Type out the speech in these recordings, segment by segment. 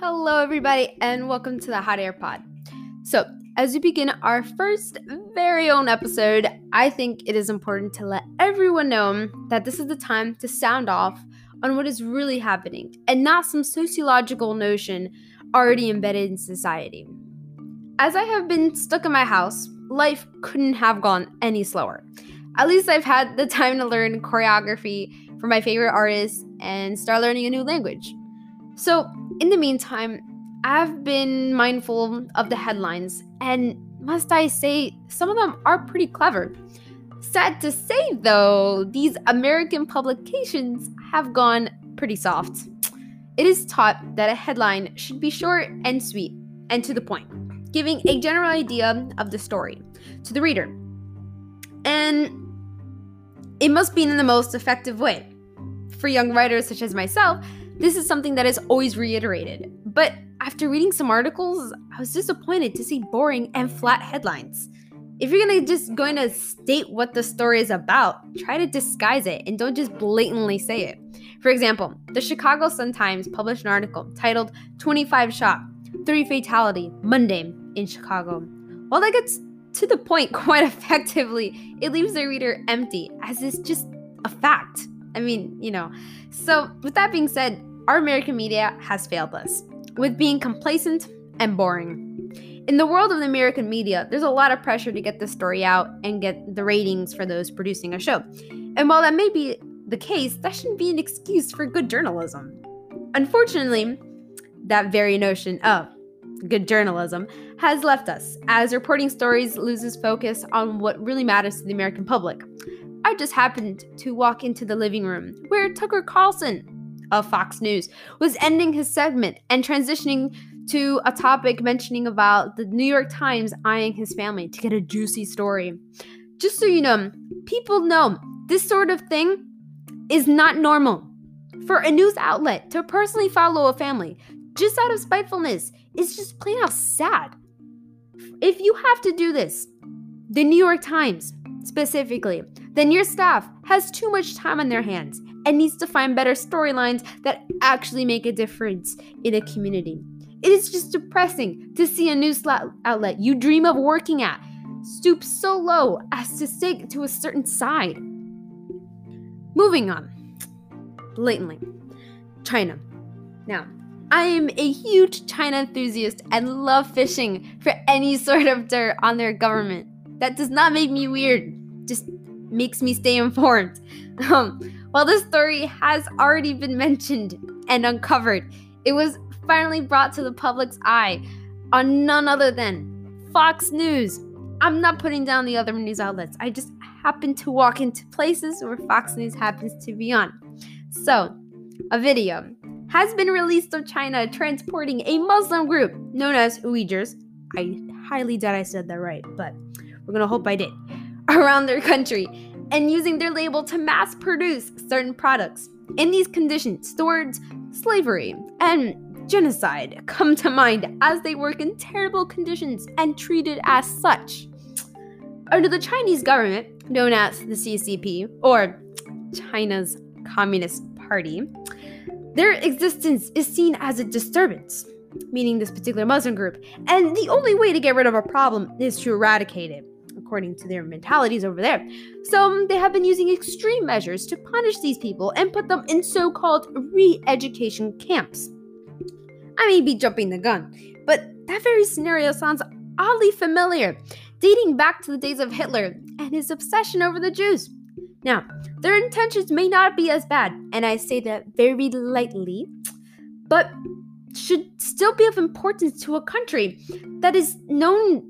Hello, everybody, and welcome to the Hot Air Pod. So, as we begin our first very own episode, I think it is important to let everyone know that this is the time to sound off on what is really happening and not some sociological notion already embedded in society. As I have been stuck in my house, life couldn't have gone any slower. At least I've had the time to learn choreography for my favorite artists and start learning a new language. So, in the meantime, I've been mindful of the headlines, and must I say, some of them are pretty clever. Sad to say, though, these American publications have gone pretty soft. It is taught that a headline should be short and sweet and to the point, giving a general idea of the story to the reader. And it must be in the most effective way. For young writers such as myself, this is something that is always reiterated. But after reading some articles, I was disappointed to see boring and flat headlines. If you're gonna just going to state what the story is about, try to disguise it and don't just blatantly say it. For example, the Chicago Sun-Times published an article titled 25 Shot, 3 Fatality, Monday in Chicago. While that gets to the point quite effectively, it leaves the reader empty, as it's just a fact. I mean, you know. So, with that being said, our American media has failed us with being complacent and boring. In the world of the American media, there's a lot of pressure to get the story out and get the ratings for those producing a show. And while that may be the case, that shouldn't be an excuse for good journalism. Unfortunately, that very notion of good journalism has left us as reporting stories loses focus on what really matters to the American public. I just happened to walk into the living room where Tucker Carlson of Fox News was ending his segment and transitioning to a topic mentioning about the New York Times eyeing his family to get a juicy story. Just so you know, people know this sort of thing is not normal. For a news outlet to personally follow a family just out of spitefulness is just plain out sad. If you have to do this, the New York Times specifically, then your staff has too much time on their hands and needs to find better storylines that actually make a difference in a community. It is just depressing to see a news outlet you dream of working at stoop so low as to stick to a certain side. Moving on. Blatantly. China. Now, I am a huge China enthusiast and love fishing for any sort of dirt on their government. That does not make me weird, just makes me stay informed. Um, while this story has already been mentioned and uncovered, it was finally brought to the public's eye on none other than Fox News. I'm not putting down the other news outlets. I just happen to walk into places where Fox News happens to be on. So, a video has been released of China transporting a Muslim group known as Uyghurs. I highly doubt I said that right, but we're gonna hope I did. Around their country and using their label to mass produce certain products. In these conditions, towards slavery and genocide come to mind as they work in terrible conditions and treated as such. Under the Chinese government, known as the CCP, or China's Communist Party, their existence is seen as a disturbance, meaning this particular Muslim group, and the only way to get rid of a problem is to eradicate it according to their mentalities over there. So they have been using extreme measures to punish these people and put them in so called re education camps. I may be jumping the gun, but that very scenario sounds oddly familiar, dating back to the days of Hitler and his obsession over the Jews. Now, their intentions may not be as bad, and I say that very lightly, but should still be of importance to a country that is known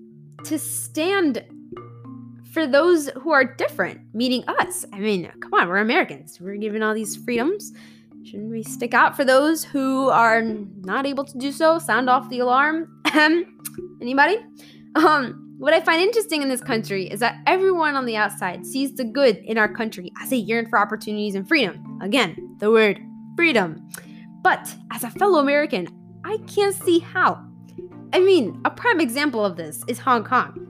to stand for those who are different, meaning us. I mean, come on, we're Americans. We're given all these freedoms. Shouldn't we stick out for those who are not able to do so? Sound off the alarm. Anybody? Um, what I find interesting in this country is that everyone on the outside sees the good in our country as they yearn for opportunities and freedom. Again, the word freedom. But as a fellow American, I can't see how. I mean, a prime example of this is Hong Kong.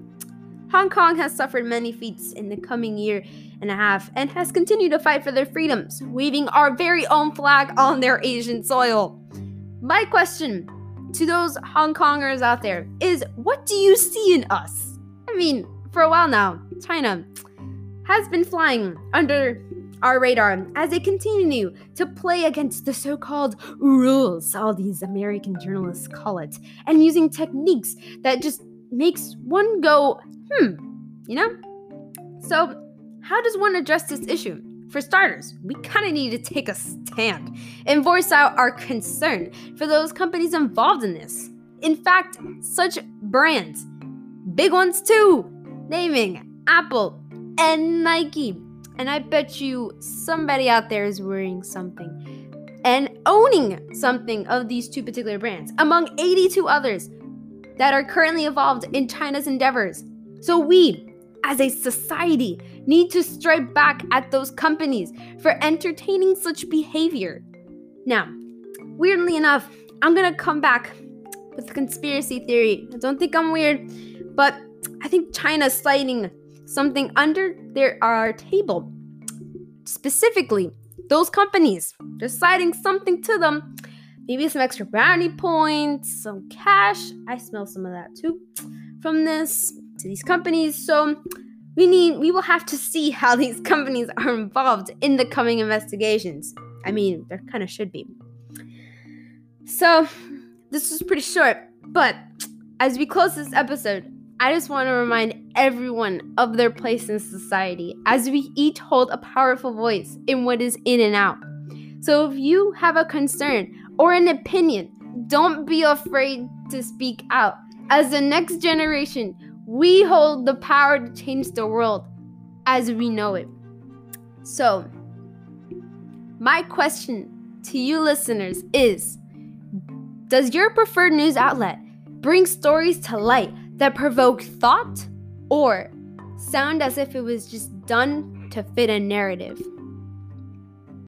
Hong Kong has suffered many feats in the coming year and a half and has continued to fight for their freedoms, waving our very own flag on their Asian soil. My question to those Hong Kongers out there is what do you see in us? I mean, for a while now, China has been flying under our radar as they continue to play against the so called rules, all these American journalists call it, and using techniques that just makes one go, hmm, you know? So, how does one address this issue? For starters, we kind of need to take a stand and voice out our concern for those companies involved in this. In fact, such brands, big ones too, naming Apple and Nike. And I bet you somebody out there is wearing something and owning something of these two particular brands, among 82 others that are currently involved in China's endeavors. So we, as a society, need to strike back at those companies for entertaining such behavior. Now, weirdly enough, I'm gonna come back with a conspiracy theory. I don't think I'm weird, but I think China's sliding something under their our table. Specifically, those companies, they're sliding something to them. Maybe some extra brownie points, some cash. I smell some of that too from this to these companies. So we need we will have to see how these companies are involved in the coming investigations. I mean, there kind of should be. So, this was pretty short, but as we close this episode, I just want to remind everyone of their place in society as we each hold a powerful voice in what is in and out. So, if you have a concern or an opinion, don't be afraid to speak out. As the next generation, we hold the power to change the world as we know it. So, my question to you listeners is Does your preferred news outlet bring stories to light that provoke thought or sound as if it was just done to fit a narrative?